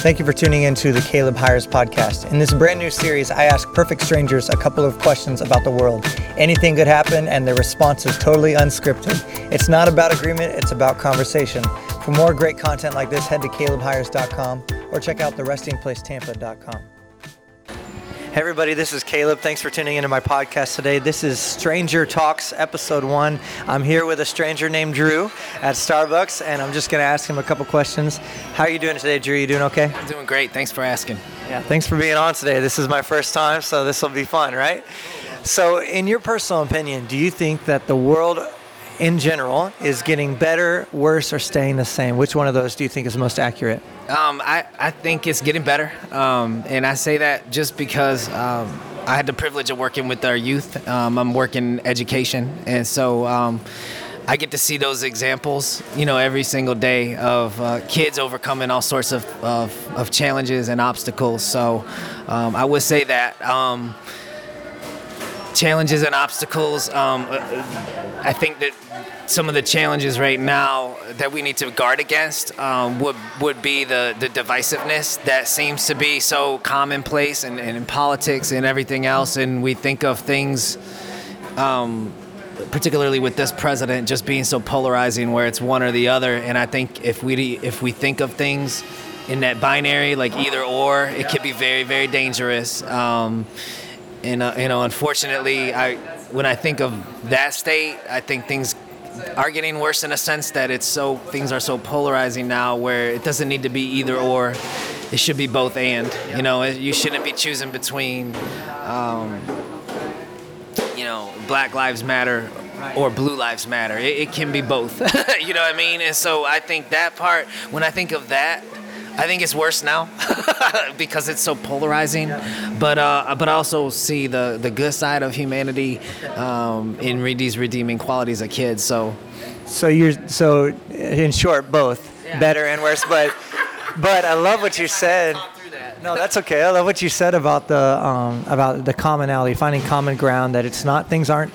Thank you for tuning in to the Caleb Hires podcast. In this brand new series, I ask perfect strangers a couple of questions about the world. Anything could happen, and their response is totally unscripted. It's not about agreement, it's about conversation. For more great content like this, head to calebhires.com or check out therestingplacetampa.com. Hey, everybody, this is Caleb. Thanks for tuning into my podcast today. This is Stranger Talks, episode one. I'm here with a stranger named Drew at Starbucks, and I'm just going to ask him a couple questions. How are you doing today, Drew? You doing okay? I'm doing great. Thanks for asking. Yeah, thanks for being on today. This is my first time, so this will be fun, right? So, in your personal opinion, do you think that the world in general is getting better, worse, or staying the same? Which one of those do you think is most accurate? Um, I, I think it's getting better. Um, and I say that just because um, I had the privilege of working with our youth. Um, I'm working education. And so um, I get to see those examples, you know, every single day of uh, kids overcoming all sorts of, of, of, challenges and obstacles. So um, I would say that challenges and obstacles. Um, I think that some of the challenges right now that we need to guard against um, would would be the, the divisiveness that seems to be so commonplace and, and in politics and everything else. And we think of things, um, particularly with this president, just being so polarizing, where it's one or the other. And I think if we if we think of things in that binary, like either or, it could be very very dangerous. Um, and uh, you know, unfortunately, I when I think of that state, I think things are getting worse in a sense that it's so things are so polarizing now where it doesn't need to be either or. It should be both and you know you shouldn't be choosing between um, you know black lives matter or blue lives matter. It, it can be both. You know what i mean? And so i think that part when i think of that I think it's worse now because it's so polarizing. But uh, but also see the the good side of humanity um, in re- these redeeming qualities of kids. So so you're so in short both yeah. better and worse. But but I love what you said. No, that's okay. I love what you said about the um, about the commonality, finding common ground. That it's not things aren't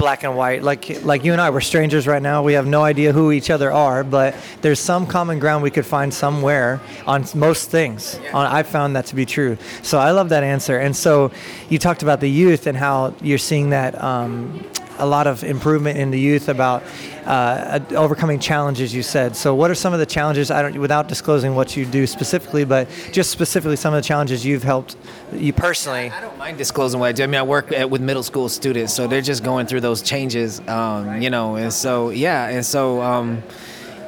black and white. Like like you and I, we're strangers right now. We have no idea who each other are, but there's some common ground we could find somewhere on most things. On, I found that to be true. So I love that answer. And so you talked about the youth and how you're seeing that. Um, a lot of improvement in the youth about uh, overcoming challenges. You said so. What are some of the challenges? I don't, without disclosing what you do specifically, but just specifically some of the challenges you've helped you personally. I don't mind disclosing what I do. I mean, I work at, with middle school students, so they're just going through those changes, um, you know. And so yeah, and so. Um,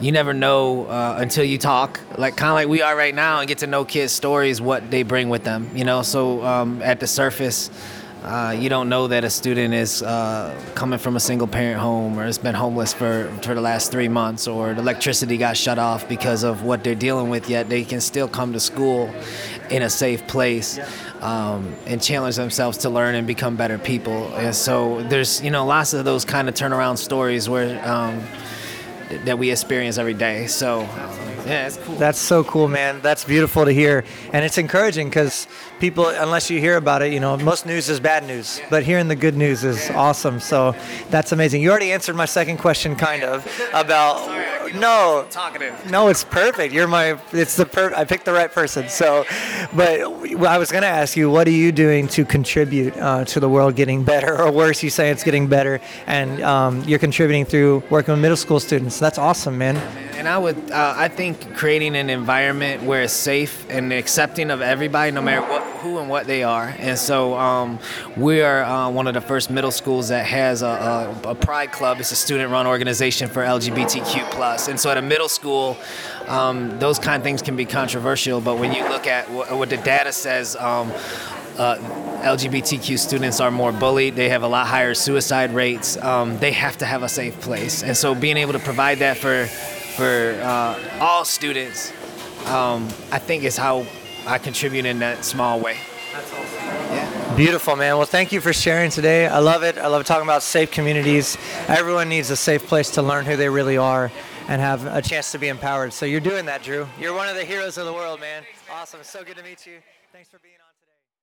you never know uh, until you talk, like kind of like we are right now, and get to know kids' stories, what they bring with them, you know. So um, at the surface, uh, you don't know that a student is uh, coming from a single parent home or has been homeless for, for the last three months or the electricity got shut off because of what they're dealing with, yet they can still come to school in a safe place um, and challenge themselves to learn and become better people. And so there's, you know, lots of those kind of turnaround stories where um, that we experience every day. So yeah, it's cool. That's so cool, man. That's beautiful to hear, and it's encouraging because people, unless you hear about it, you know, most news is bad news, but hearing the good news is awesome. So that's amazing. You already answered my second question, kind of about. No, talkative. No, it's perfect. You're my. It's the per. I picked the right person. So, but I was going to ask you, what are you doing to contribute uh, to the world getting better or worse? You say it's getting better, and um, you're contributing through working with middle school students. That's awesome, man. And I would, uh, I think creating an environment where it's safe and accepting of everybody, no matter what, who and what they are. And so um, we are uh, one of the first middle schools that has a, a, a Pride Club. It's a student-run organization for LGBTQ plus. And so at a middle school, um, those kind of things can be controversial. But when you look at what, what the data says. Um, uh, LGBTQ students are more bullied. They have a lot higher suicide rates. Um, they have to have a safe place, and so being able to provide that for for uh, all students, um, I think is how I contribute in that small way. That's awesome. Yeah. Beautiful, man. Well, thank you for sharing today. I love it. I love talking about safe communities. Everyone needs a safe place to learn who they really are and have a chance to be empowered. So you're doing that, Drew. You're one of the heroes of the world, man. Awesome. So good to meet you. Thanks for being on.